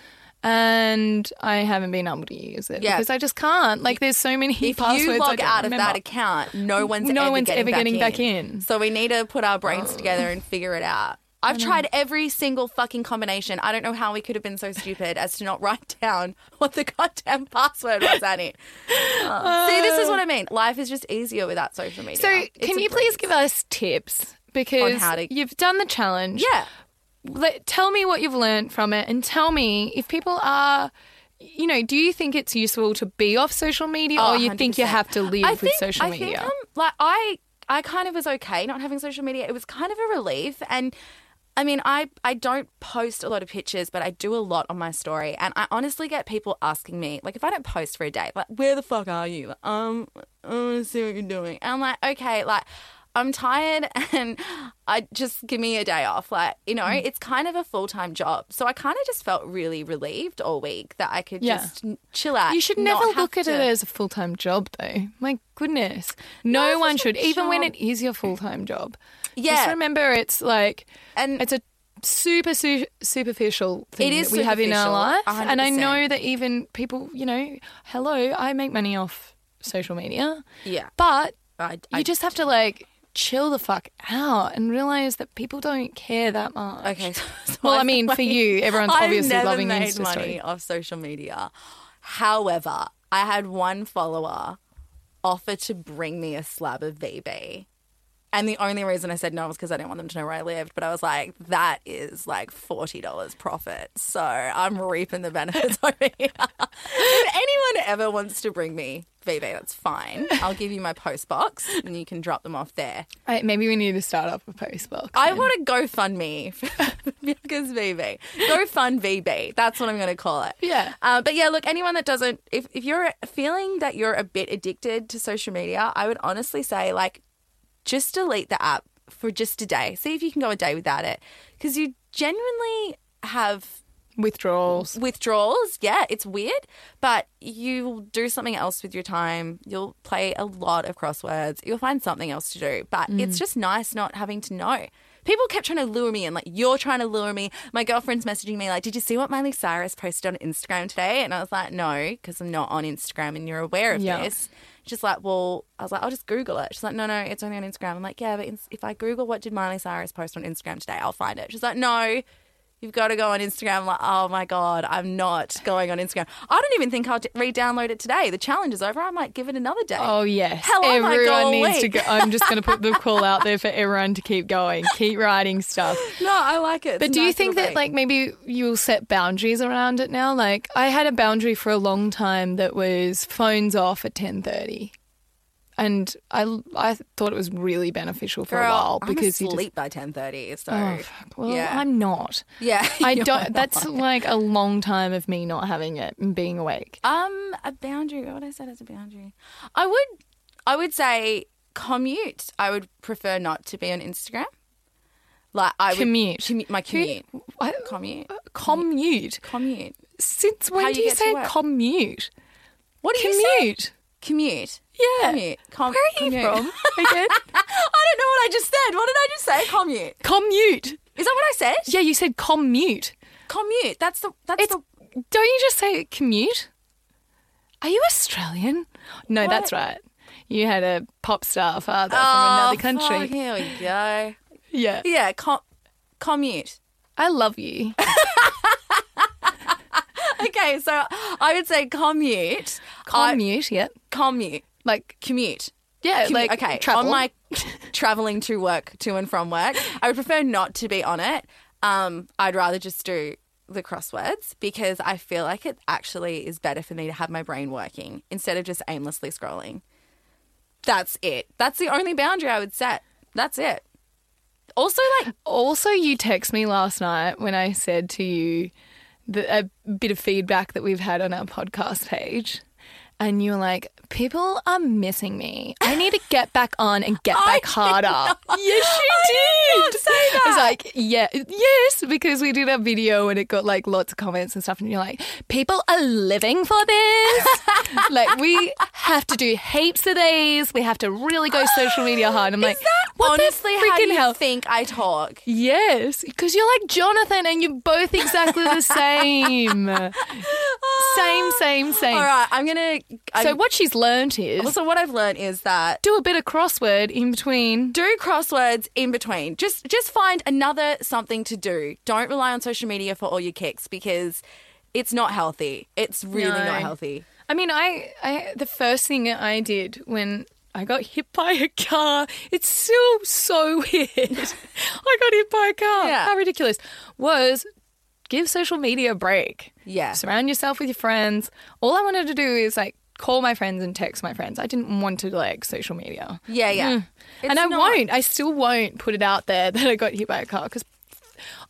Speaker 4: And I haven't been able to use it
Speaker 3: Yeah.
Speaker 4: because I just can't. Like, there's so many
Speaker 3: if
Speaker 4: passwords.
Speaker 3: you
Speaker 4: I
Speaker 3: log out of that account, no one's
Speaker 4: No
Speaker 3: ever
Speaker 4: one's
Speaker 3: getting,
Speaker 4: ever
Speaker 3: back,
Speaker 4: getting
Speaker 3: in.
Speaker 4: back in.
Speaker 3: So we need to put our brains oh. together and figure it out. I've tried every single fucking combination. I don't know how we could have been so stupid as to not write down what the goddamn password was, Annie. Oh. See, this is what I mean. Life is just easier without social media.
Speaker 4: So,
Speaker 3: It's
Speaker 4: can you please give us tips? Because
Speaker 3: how to-
Speaker 4: you've done the challenge.
Speaker 3: Yeah.
Speaker 4: Let, tell me what you've learned from it and tell me if people are, you know, do you think it's useful to be off social media
Speaker 3: Oh,
Speaker 4: or you think you have to live
Speaker 3: I
Speaker 4: with
Speaker 3: think-
Speaker 4: social
Speaker 3: I
Speaker 4: media?
Speaker 3: Think, um, like I, I kind of was okay not having social media. It was kind of a relief, and I mean, I I don't post a lot of pictures, but I do a lot on my story, and I honestly get people asking me like, if I don't post for a day, like, where the fuck are you? Um, I want to see what you're doing. And I'm like, okay, like. I'm tired and I just give me a day off. Like, you know,
Speaker 4: Mm.
Speaker 3: it's kind of a full time job. So I kind of just felt really relieved all week that I could
Speaker 4: Yeah.
Speaker 3: just chill out.
Speaker 4: You should never look at
Speaker 3: to-
Speaker 4: it as a full time job, though. My goodness. No,
Speaker 3: it's
Speaker 4: one should, even when it is your full time job.
Speaker 3: Yeah.
Speaker 4: Just remember it's like,
Speaker 3: And-
Speaker 4: it's a super su- superficial thing
Speaker 3: It is
Speaker 4: that we have in our life. And I know that even people, you know, hello, I make money off social media.
Speaker 3: Yeah.
Speaker 4: But
Speaker 3: I,
Speaker 4: you
Speaker 3: I
Speaker 4: just have to like chill the fuck out and realize that people don't care that much.
Speaker 3: Okay. so
Speaker 4: Well, I mean, for you, everyone's
Speaker 3: I've
Speaker 4: obviously
Speaker 3: never
Speaker 4: loving
Speaker 3: made
Speaker 4: Insta
Speaker 3: money
Speaker 4: story.
Speaker 3: off social media. However, I had one follower offer to bring me a slab of VB. And the only reason I said no was because I didn't want them to know where I lived. But I was like, that is like $40 profit. So I'm reaping the benefits over here. if anyone ever wants to bring me VB, that's fine. I'll give you my post box and you can drop them off there.
Speaker 4: Right, maybe we need to start up a post box.
Speaker 3: I
Speaker 4: then.
Speaker 3: want to GoFundMe Bianca's VB. GoFund VB. That's what I'm going to call it.
Speaker 4: Yeah.
Speaker 3: Uh, but yeah, look, anyone that doesn't, if, if you're feeling that you're a bit addicted to social media, I would honestly say, like, just delete the app for just a day. See if you can go a day without it. Because you genuinely have
Speaker 4: withdrawals.
Speaker 3: withdrawals. Yeah, it's weird, but you'll do something else with your time. You'll play a lot of crosswords. You'll find something else to do. But mm. it's just nice not having to know. People kept trying to lure me in, like, you're trying to lure me. My girlfriend's messaging me, like, did you see what Miley Cyrus posted on Instagram today? And I was like, no, because I'm not on Instagram and you're aware of
Speaker 4: Yeah.
Speaker 3: this. She's like, well, I was like, I'll just Google it. She's like, no, no, it's only on Instagram. I'm like, yeah, but if I Google what did Miley Cyrus post on Instagram today, I'll find it. She's like, no, you've got to go on Instagram. I'm like, oh my God, I'm not going on Instagram. I don't even think I'll re-download it today. The challenge is over. I might give it another day.
Speaker 4: Oh yes,
Speaker 3: Hell, I might go
Speaker 4: everyone needs to go. I'm just going to put the call out there for everyone to keep going, keep writing stuff.
Speaker 3: No, I like it. It's
Speaker 4: But do you think that
Speaker 3: break.
Speaker 4: like maybe you'll set boundaries around it now? Like I had a boundary for a long time that was phones off at 10:30. And I, I thought it was really beneficial for
Speaker 3: Girl,
Speaker 4: a while because you
Speaker 3: asleep by 10.30, so...
Speaker 4: just oh, fuck. well
Speaker 3: yeah.
Speaker 4: I'm not.
Speaker 3: yeah.
Speaker 4: I don't. That's
Speaker 3: not.
Speaker 4: like a long time of me not having it and being awake.
Speaker 3: Um, a boundary. What would I say as a boundary? I would, I would say commute. I would prefer not to be on Instagram. Like I would
Speaker 4: Commute.
Speaker 3: commu- my commute.
Speaker 4: What?
Speaker 3: Commute.
Speaker 4: Commute.
Speaker 3: Commute.
Speaker 4: Since when
Speaker 3: How
Speaker 4: do
Speaker 3: you
Speaker 4: you say commute?
Speaker 3: What do you say?
Speaker 4: Commute.
Speaker 3: Commute.
Speaker 4: Yeah.
Speaker 3: Commute. Com-
Speaker 4: Where are you
Speaker 3: commute.
Speaker 4: from? Again?
Speaker 3: I don't know what I just said. What did I just say? Commute.
Speaker 4: commute.
Speaker 3: Is that what I said?
Speaker 4: Yeah, you said commute.
Speaker 3: Commute. That's the. That's
Speaker 4: It's
Speaker 3: the.
Speaker 4: don't you just say commute? Are you Australian? No, that's right. You had a pop star father from oh, another country.
Speaker 3: Oh, fuck, here we go.
Speaker 4: Yeah.
Speaker 3: Yeah. Com- commute.
Speaker 4: I love you.
Speaker 3: Okay, so I would say commute. I-
Speaker 4: Commute, yeah.
Speaker 3: commute.
Speaker 4: Like
Speaker 3: Commute.
Speaker 4: yeah,
Speaker 3: Commute.
Speaker 4: like
Speaker 3: okay,
Speaker 4: travel.
Speaker 3: on my traveling to work, to and from work, I would prefer not to be on it. Um, I'd rather just do the crosswords because I feel like it actually is better for me to have my brain working instead of just aimlessly scrolling. That's it. That's the only boundary I would set. That's it. Also, like,
Speaker 4: Also, you text me last night when I said to you the, a bit of feedback that we've had on our podcast page. And you were like, people are missing me. I need to get back on and get back harder.
Speaker 3: not-
Speaker 4: yes, you
Speaker 3: I did
Speaker 4: did.
Speaker 3: say
Speaker 4: I was like, yeah, yes, because we did a video and it got like lots of comments and stuff. And you're like, people are living for this. like, we have to do heaps of these. We have to really go social media hard. I'm like,
Speaker 3: is that
Speaker 4: what
Speaker 3: honestly how
Speaker 4: freaking
Speaker 3: you
Speaker 4: hell?
Speaker 3: think I talk?
Speaker 4: Yes, because you're like Jonathan and you're both exactly the same. same, same, same.
Speaker 3: All right, I'm gonna. I'm,
Speaker 4: So what she's learned is
Speaker 3: so what I've learned is that
Speaker 4: do a bit of crossword in between.
Speaker 3: do crosswords in between. Just just find another something to do. Don't rely on social media for all your kicks because it's not healthy. It's really
Speaker 4: No.
Speaker 3: not healthy.
Speaker 4: I mean, I, I the first thing I did when I got hit by a car, it's still so weird. I got hit by a car.
Speaker 3: Yeah.
Speaker 4: How ridiculous. Was give social media a break.
Speaker 3: Yeah.
Speaker 4: Surround yourself with your friends. All I wanted to do is like call my friends and text my friends. I didn't want to like social media.
Speaker 3: Yeah, yeah. It's
Speaker 4: and I
Speaker 3: not-
Speaker 4: won't. I still won't put it out there that I got hit by a car because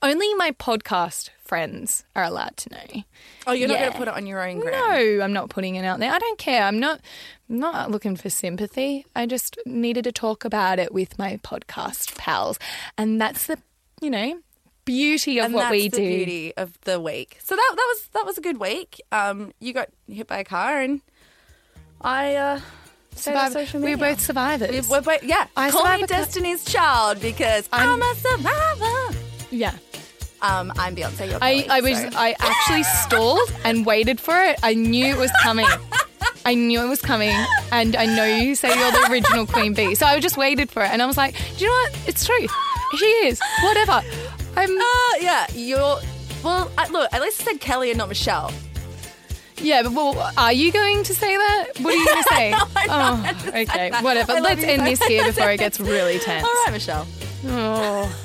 Speaker 4: only my podcast friends are allowed to know.
Speaker 3: Oh, you're not gonna put it on your own gram.
Speaker 4: No, I'm not putting it out there. I don't care. I'm not I'm not looking for sympathy. I just needed to talk about it with my podcast pals. And that's the, you know, beauty of
Speaker 3: and
Speaker 4: what
Speaker 3: that's
Speaker 4: we
Speaker 3: the
Speaker 4: do.
Speaker 3: beauty of the week. So that that was that was a good week. Um, you got hit by a car, and I uh, stayed off
Speaker 4: Survive- We're both survivors.
Speaker 3: We- we're both- yeah,
Speaker 4: I
Speaker 3: call me Destiny's Child because I'm,
Speaker 4: I'm-
Speaker 3: a survivor.
Speaker 4: yeah.
Speaker 3: Um, I'm Beyonce. You're
Speaker 4: I, I was
Speaker 3: so-
Speaker 4: I actually stalled and waited for it. I knew it was coming. I knew it was coming, and I know you say you're the original Queen Bee, so I just waited for it, and I was like, do you know what? It's true. She is. Whatever. I'm.
Speaker 3: Uh, yeah, you're. Well, look, at least I said Kelly and not Michelle.
Speaker 4: Yeah, but well, are you going to say that? What are you going oh, to say? oh, okay, whatever. Let's end this here before it gets really tense.
Speaker 3: All right, Michelle.
Speaker 4: Oh.